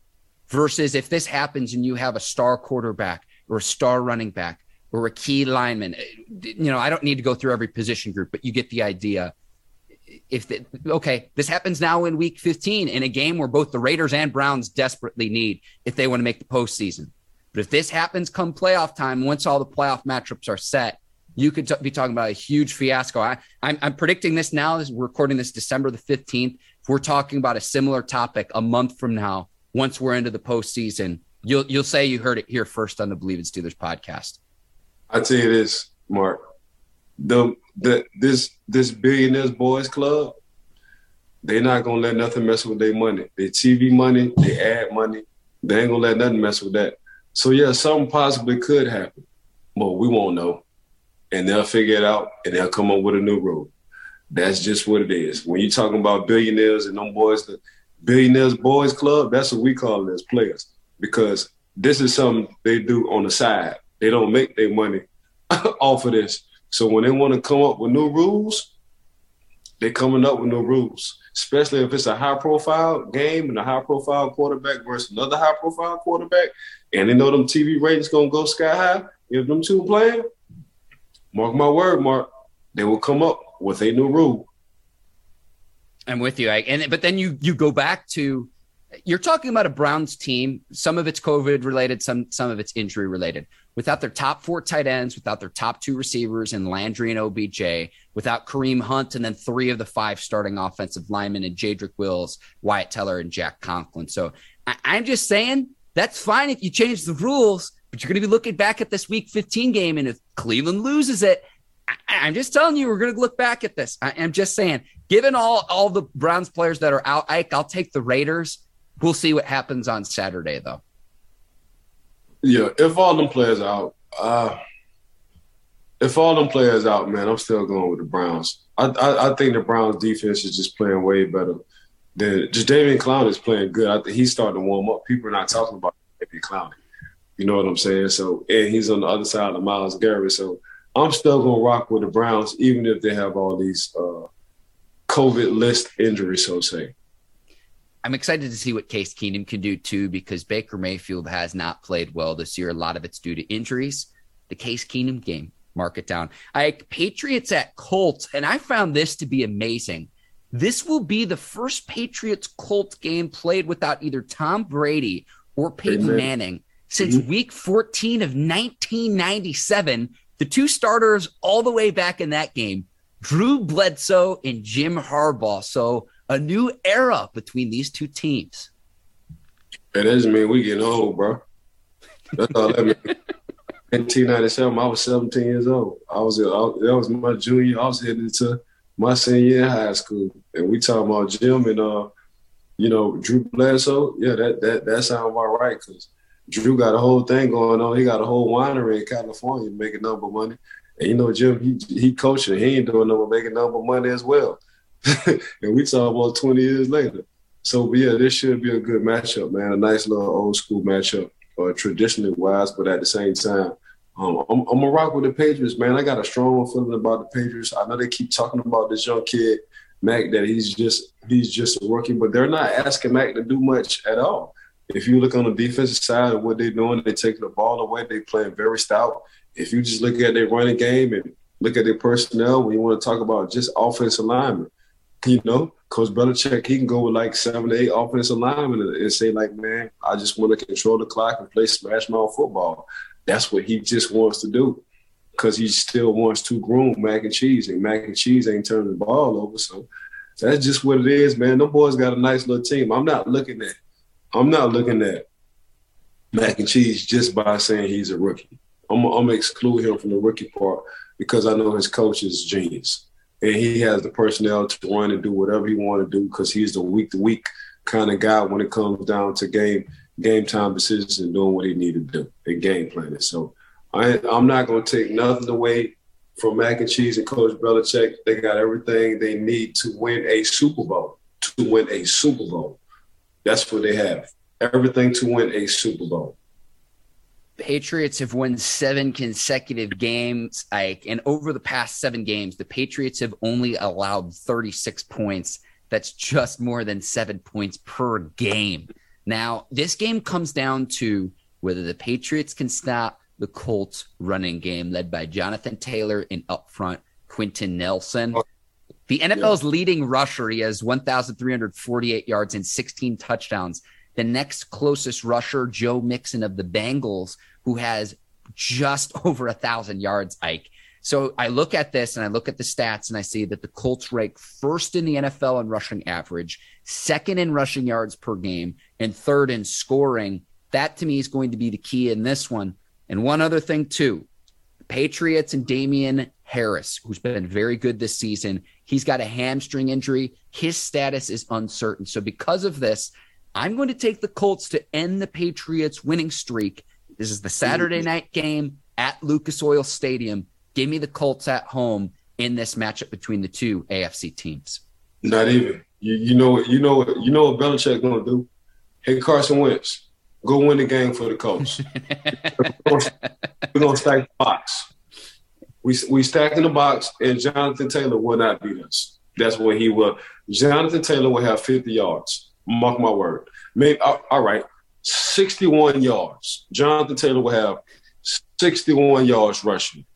versus if this happens and you have a star quarterback or a star running back or a key lineman, you know, I don't need to go through every position group, but you get the idea. If the, okay, this happens now in week 15 in a game where both the Raiders and Browns desperately need if they want to make the postseason. But if this happens come playoff time, once all the playoff matchups are set, you could t- be talking about a huge fiasco. I, I'm, I'm predicting this now. This, we're recording this December the 15th. If we're talking about a similar topic a month from now, once we're into the postseason, you'll you'll say you heard it here first on the Bleav in Steelers podcast. I tell you this, Mark. The the this this billionaires boys club, they're not gonna let nothing mess with their money. Their TV money, they ad money. They ain't gonna let nothing mess with that. So yeah, something possibly could happen, but we won't know, and they'll figure it out, and they'll come up with a new rule. That's just what it is. When you're talking about billionaires and them boys, the billionaires boys club, that's what we call them as players, because this is something they do on the side. They don't make their money off of this. So when they want to come up with new rules, they're coming up with new rules. especially if it's a high profile game and a high profile quarterback versus another high profile quarterback, and they know them TV ratings gonna go sky high. If them two playing, mark my word, Mark, they will come up with a new rule. I'm with you. I, and but then you you go back to you're talking about a Browns team. Some of it's COVID related, some some of it's injury related. Without their top four tight ends, without their top two receivers and Landry and OBJ, without Kareem Hunt, and then three of the five starting offensive linemen and Jedrick Wills, Wyatt Teller, and Jack Conklin. So I, I'm just saying that's fine if you change the rules, but you're going to be looking back at this Week 15 game, and if Cleveland loses it, I, am just telling you, we're going to look back at this. I, am just saying, given all all the Browns players that are out, Ike, I'll take the Raiders. We'll see what happens on Saturday, though. Yeah, if all them players out, uh, if all them players out, man, I'm still going with the Browns. I, I, I think the Browns defense is just playing way better than just David Clown is playing good. I think he's starting to warm up. People are not talking about David Clown. You know what I'm saying? So, and he's on the other side of Myles Garrett. So, I'm still gonna rock with the Browns, even if they have all these uh, COVID list injuries, so to say. I'm excited to see what Case Keenum can do too, because Baker Mayfield has not played well this year. A lot of it's due to injuries. The Case Keenum game, mark it down. I Patriots at Colts, and I found this to be amazing. This will be the first Patriots Colts game played without either Tom Brady or Peyton Amen. Manning since mm-hmm. week 14 of 1997 the two starters all the way back in that game, Drew Bledsoe and Jim Harbaugh. So a new era between these two teams. It doesn't mean we getting old, bro. That's all that means. 1997, I was 17 years old. I was that was my junior. I was heading into my senior year in high school, and we talking about Jim and uh, you know, Drew Bledsoe. Yeah, that that that sounds about right because Drew got a whole thing going on. He got a whole winery in California making number money. And you know, Jim, he he coaching. He ain't doing no making number money as well. and we talk about 20 years later. So yeah, this should be a good matchup, man. A nice little old school matchup, uh, traditionally wise, but at the same time, um, I'm, I'm gonna rock with the Patriots, man. I got a strong feeling about the Patriots. I know they keep talking about this young kid, Mac, that he's just he's just rookie, but they're not asking Mac to do much at all. If you look on the defensive side of what they're doing, they're taking the ball away. They're playing very stout. If you just look at their running game and look at their personnel, when you want to talk about just offensive linemen, you know, Coach Belichick, he can go with like seven to eight offensive linemen and say, like, man, I just want to control the clock and play smash mouth football. That's what he just wants to do because he still wants to groom mac and cheese, and mac and cheese ain't turning the ball over. So that's just what it is, man. Them boys got a nice little team. I'm not looking at I'm not looking at mac and cheese just by saying he's a rookie. I'm, gonna exclude him from the rookie part because I know his coach is genius and he has the personnel to run and do whatever he want to do because he's the week to week kind of guy when it comes down to game game time decisions and doing what he need to do and game planning. So I, I'm not gonna take nothing away from mac and cheese and Coach Belichick. They got everything they need to win a Super Bowl. To win a Super Bowl. That's what they have. Everything to win a Super Bowl. Patriots have won seven consecutive games. Like, and over the past seven games, the Patriots have only allowed 36 points. That's just more than seven points per game. Now, this game comes down to whether the Patriots can stop the Colts running game led by Jonathan Taylor and up front Quenton Nelson. Oh, The NFL's yeah. leading rusher, he has 1,348 yards and 16 touchdowns. The next closest rusher, Joe Mixon of the Bengals, who has just over a thousand yards, Ike. So I look at this and I look at the stats and I see that the Colts rank first in the NFL in rushing average, second in rushing yards per game, and third in scoring. That to me is going to be the key in this one. And one other thing, too Patriots and Damien Harris, who's been very good this season, He's got a hamstring injury. His status is uncertain. So, because of this, I'm going to take the Colts to end the Patriots' winning streak. This is the Saturday mm-hmm. night game at Lucas Oil Stadium. Give me the Colts at home in this matchup between the two AFC teams. Not even. You, you know. You know. You know what Belichick going to do? Hey, Carson Wentz, go win the game for the Colts. We're going to stack the box we we stack in the box, and Jonathan Taylor will not beat us. That's when he will. Jonathan Taylor will have 50 yards. Mark my word. Maybe all right, 61 yards. Jonathan Taylor will have 61 yards rushing.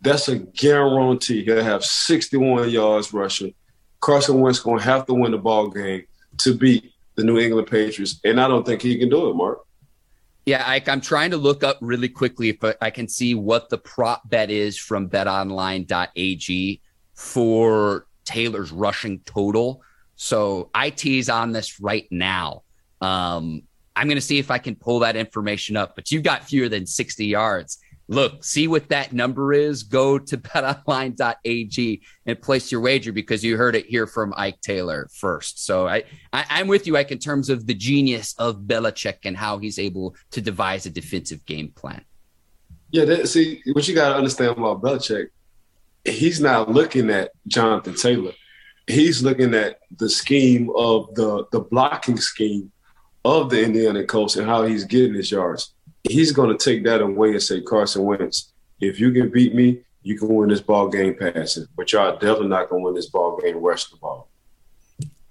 That's a guarantee. He'll have 61 yards rushing. Carson Wentz to have to win the ball game to beat the New England Patriots, and I don't think he can do it, Mark. Yeah, I, am trying to look up really quickly if I can see what the prop bet is from betonline.ag for Taylor's rushing total. So IT is on this right now. Um, I'm going to see if I can pull that information up, but you've got fewer than 60 yards look, see what that number is. Go to betonline.ag and place your wager because you heard it here from Ike Taylor first. So I, I am with you, Ike, in terms of the genius of Belichick and how he's able to devise a defensive game plan. Yeah, that, see what you got to understand about Belichick. He's not looking at Jonathan Taylor. He's looking at the scheme of the the blocking scheme of the Indiana Colts and how he's getting his yards he's going to take that away and say, Carson Wentz, if you can beat me, you can win this ball game passing, but y'all definitely not going to win this ball game rushing the ball.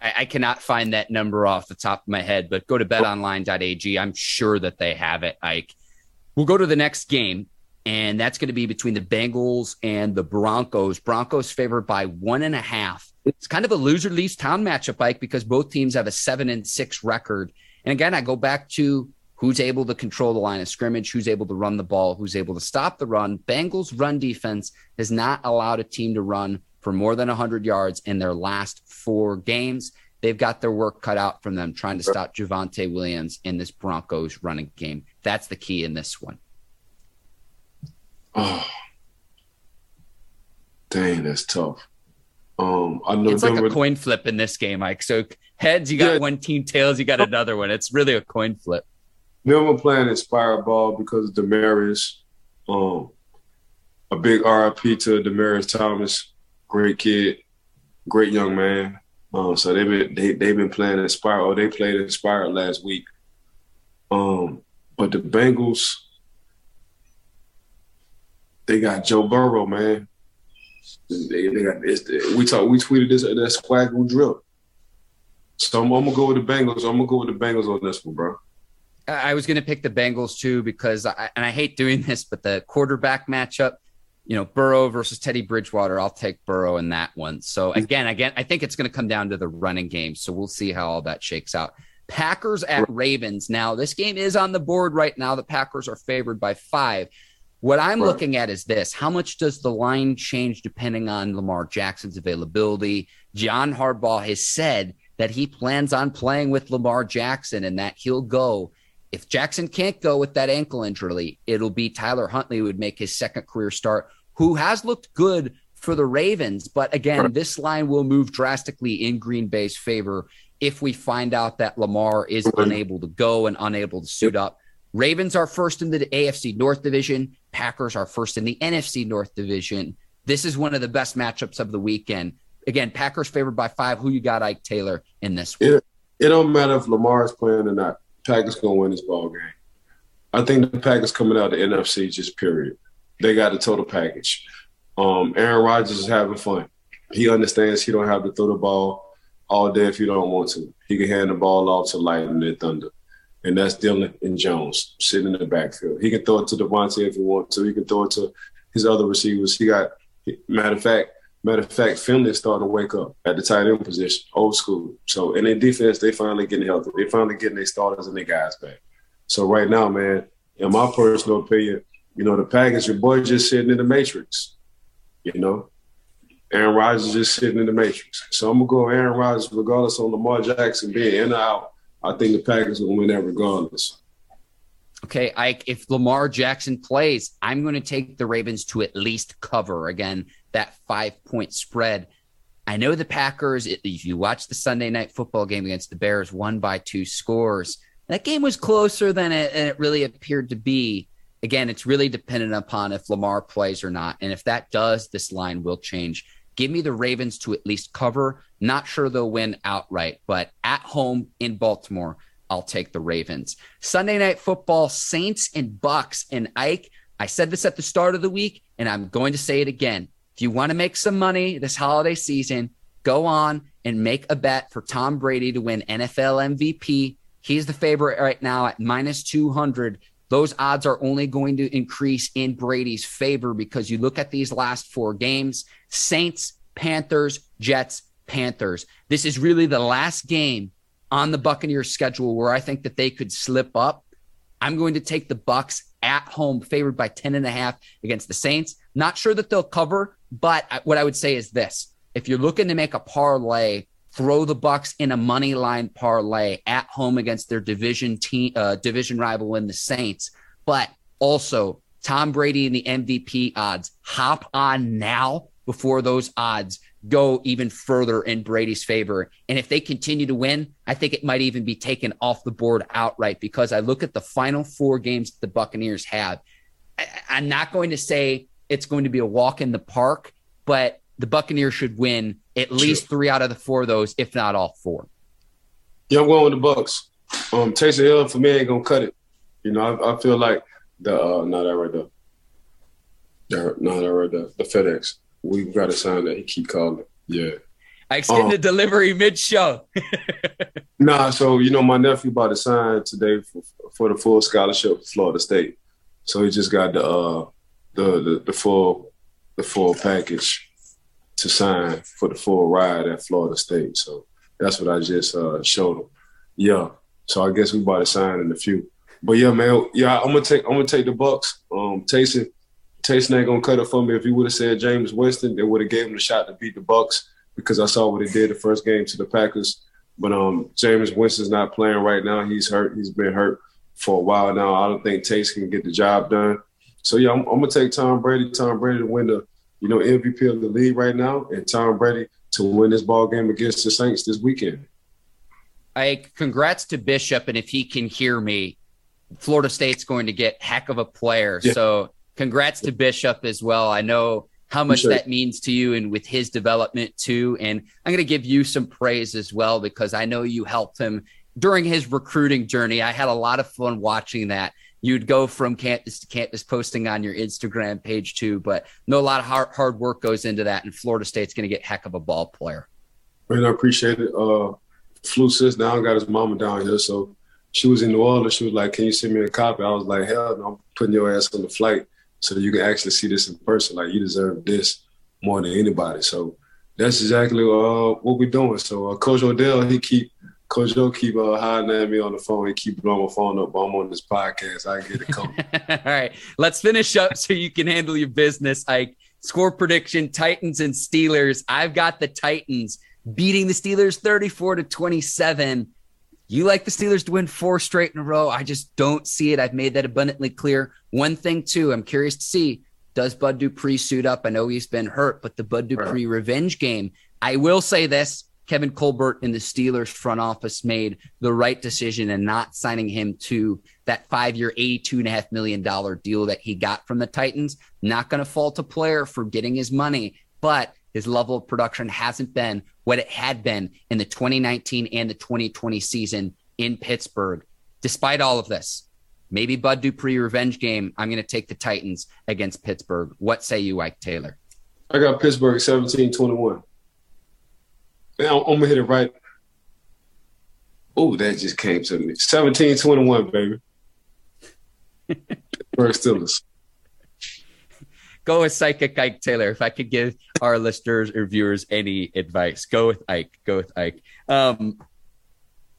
I, I, cannot find that number off the top of my head, but go to betonline.ag. I'm sure that they have it, Ike. We'll go to the next game, and that's going to be between the Bengals and the Broncos. Broncos favored by one and a half. It's kind of a loser leaves town matchup, Ike, because both teams have a seven and six record. And again, I go back to who's able to control the line of scrimmage, who's able to run the ball, who's able to stop the run. Bengals run defense has not allowed a team to run for more than 100 yards in their last four games. They've got their work cut out from them trying to stop Javonte Williams in this Broncos running game. That's the key in this one. Oh, dang, that's tough. Um, I know it's like a coin flip in this game, Mike. So heads, you got yeah. one team; tails, you got another one. It's really a coin flip. Never playing Inspire Ball because of Demaryius. Um, a big RIP to Demaryius Thomas, great kid, great young man. Um, so they've been they they've been playing Inspire. Oh, they played Inspire last week. Um, but the Bengals, they got Joe Burrow, man. They, they got this. We talked. We tweeted this at that swaggle drill. So I'm, I'm, gonna go with the Bengals. I'm gonna go with the Bengals on this one, bro. I was going to pick the Bengals too because I, and I hate doing this, but the quarterback matchup, you know, Burrow versus Teddy Bridgewater, I'll take Burrow in that one. So again, again, I think it's going to come down to the running game. So we'll see how all that shakes out. Packers at Ravens. Now, this game is on the board right now. The Packers are favored by five. What I'm right. looking at is this how much does the line change depending on Lamar Jackson's availability? John Harbaugh has said that he plans on playing with Lamar Jackson and that he'll go if Jackson can't go with that ankle injury, it'll be Tyler Huntley who would make his second career start, who has looked good for the Ravens. But again, this line will move drastically in Green Bay's favor if we find out that Lamar is unable to go and unable to suit up. Ravens are first in the AFC North Division. Packers are first in the NFC North Division. This is one of the best matchups of the weekend. Again, Packers favored by five. Who you got, Ike Taylor, in this one? It, it don't matter if Lamar is playing or not. Packers gonna win this ball game. I think the Packers coming out of the NFC just period. They got a total package. Um, Aaron Rodgers is having fun. He understands he don't have to throw the ball all day if you don't want to. He can hand the ball off to Lightning and Thunder. And that's Dillon and Jones sitting in the backfield. He can throw it to Davante if he wants to. He can throw it to his other receivers. He got matter of fact, Matter of fact, Finley is starting to wake up at the tight end position, old school. So in their defense, they finally getting healthy. They finally getting their starters and their guys back. So right now, man, in my personal opinion, you know, the Packers, your boy just sitting in the matrix. You know, Aaron Rodgers just sitting in the matrix. So I'm gonna go Aaron Rodgers, regardless on Lamar Jackson being in or out. I think the Packers will win that regardless. Okay, if Lamar Jackson plays, I'm going to take the Ravens to at least cover. Again, that five point spread. I know the Packers, if you watch the Sunday night football game against the Bears, won by two scores. That game was closer than it, than it really appeared to be. Again, it's really dependent upon if Lamar plays or not. And if that does, this line will change. Give me the Ravens to at least cover. Not sure they'll win outright, but at home in Baltimore, I'll take the Ravens. Sunday night football, Saints and Bucks and Ike. I said this at the start of the week, and I'm going to say it again. If you want to make some money this holiday season, go on and make a bet for Tom Brady to win NFL MVP. He's the favorite right now at minus 200. Those odds are only going to increase in Brady's favor because you look at these last four games Saints, Panthers, Jets, Panthers. This is really the last game on the Buccaneers schedule where I think that they could slip up. I'm going to take the Bucks at home, favored by 10 and a half against the Saints. Not sure that they'll cover, but what I would say is this if you're looking to make a parlay, throw the Bucks in a money line parlay at home against their division team, uh, division rival in the Saints. But also Tom Brady and the MVP odds. Hop on now before those odds go even further in Brady's favor. And if they continue to win, I think it might even be taken off the board outright because I look at the final four games the Buccaneers have. I, I'm not going to say it's going to be a walk in the park, but the Buccaneers should win at least three out of the four of those, if not all four. Yeah, I'm going with the Bucks. Um, Taysom Hill for me ain't gonna cut it. You know, I, I feel like the uh, not that right there. The, not that right there. The FedEx. We got to sign that. He keep calling. Yeah. I extend um, the delivery mid show. nah, so you know my nephew bought a sign today for, for the full scholarship for Florida State. So he just got the uh the, the, the full the full package to sign for the full ride at Florida State. So that's what I just uh, showed him. Yeah. So I guess we bought a sign in a few. But yeah, man, yeah, I'm gonna take I'm gonna take the Bucks. Um Taysom Taysom ain't gonna cut it for me. If he would have said Jameis Winston, they would have gave him the shot to beat the Bucks because I saw what he did the first game to the Packers. But um Jameis Winston's not playing right now. He's hurt. He's been hurt for a while now. I don't think Taysom can get the job done. So yeah, I'm, I'm gonna take Tom Brady. Tom Brady to win the you know, MVP of the league right now, and Tom Brady to win this ball game against the Saints this weekend. I congrats to Bishop, and if he can hear me, Florida State's going to get heck of a player. Yeah. So congrats to Bishop as well. I know how much sure. that means to you and with his development too. And I'm going to give you some praise as well because I know you helped him during his recruiting journey. I had a lot of fun watching that you'd go from campus to campus posting on your Instagram page too. But no, a lot of hard, hard work goes into that, and Florida State's going to get heck of a ball player. Man, I appreciate it. Uh, Flu sis down got his mama down here, so she was in New Orleans. She was like, "Can you send me a copy?" I was like, "Hell, no, I'm putting your ass on the flight so you can actually see this in person. Like you deserve this more than anybody." So that's exactly uh, what we're doing. So uh, Coach Odell, he keep Coach Joe keep uh, hiding at me on the phone. He keep blowing my phone up. But I'm on this podcast. I get it coming. All right, let's finish up so you can handle your business. I score prediction: Titans and Steelers. I've got the Titans beating the Steelers 34 to 27. You like the Steelers to win four straight in a row. I just don't see it. I've made that abundantly clear. One thing, too, I'm curious to see does Bud Dupree suit up? I know he's been hurt, but the Bud Dupree revenge game. I will say this Kevin Colbert in the Steelers front office made the right decision in not signing him to that five year, $82.5 million deal that he got from the Titans. Not going to fault a player for getting his money, but his level of production hasn't been what it had been in the 2019 and the 2020 season in Pittsburgh. Despite all of this, maybe Bud Dupree revenge game. I'm going to take the Titans against Pittsburgh. What say you, Ike Taylor? I got Pittsburgh 17 21. Man, I'm, gonna hit it right. Oh, that just came to me. 17-21, baby. Pittsburgh Steelers. Go with Psychic Ike Taylor. If I could give our listeners or viewers any advice, go with Ike. Go with Ike. Um,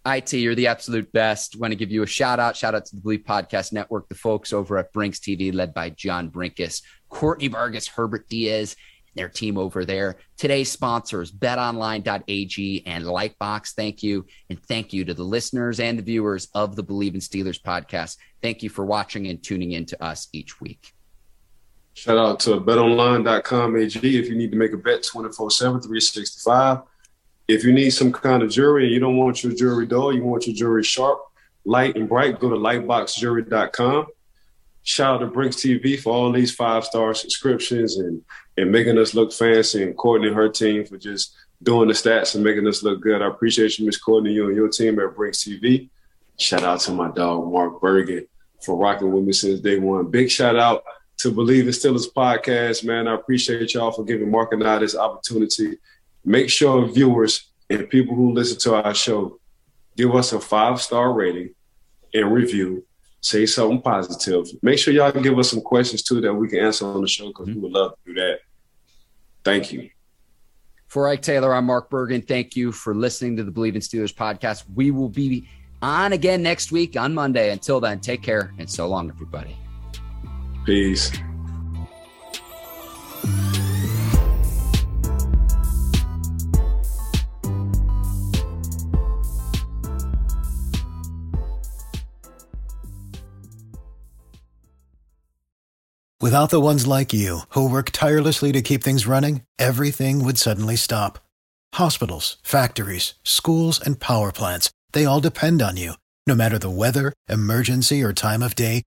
IT, you're the absolute best. Want to give you a shout out. Shout out to the Bleav Podcast Network, the folks over at Brinks TV, led by John Brinkus, Courtney Vargas, Herbert Diaz, their team over there. Today's sponsors, betonline.ag and Lightbox. Thank you. And thank you to the listeners and the viewers of the Bleav in Steelers podcast. Thank you for watching and tuning in to us each week. Shout out to betonline.com AG if you need to make a bet 24 7, 365. If you need some kind of jewelry and you don't want your jewelry dull, you want your jewelry sharp, light, and bright, go to lightboxjewelry.com. Shout out to Brinks TV for all these five star subscriptions and and making us look fancy, and Courtney and her team for just doing the stats and making us look good. I appreciate you, Miss Courtney, you and your team at Brinks TV. Shout out to my dog Mark Bergen for rocking with me since day one. Big shout out to Bleav in Steelers podcast, man. I appreciate y'all for giving Mark and I this opportunity make sure viewers and people who listen to our show give us a five star rating and review. Say something positive. Make sure y'all give us some questions too that we can answer on the show because mm-hmm. we would love to do that. Thank you. For Ike Taylor, I'm Mark Bergen. Thank you for listening to the Bleav in Steelers podcast. We will be on again next week on Monday. Until then, take care and so long, everybody. Peace. Without the ones like you, who work tirelessly to keep things running, everything would suddenly stop. Hospitals, factories, schools, and power plants, they all depend on you. No matter the weather, emergency, or time of day,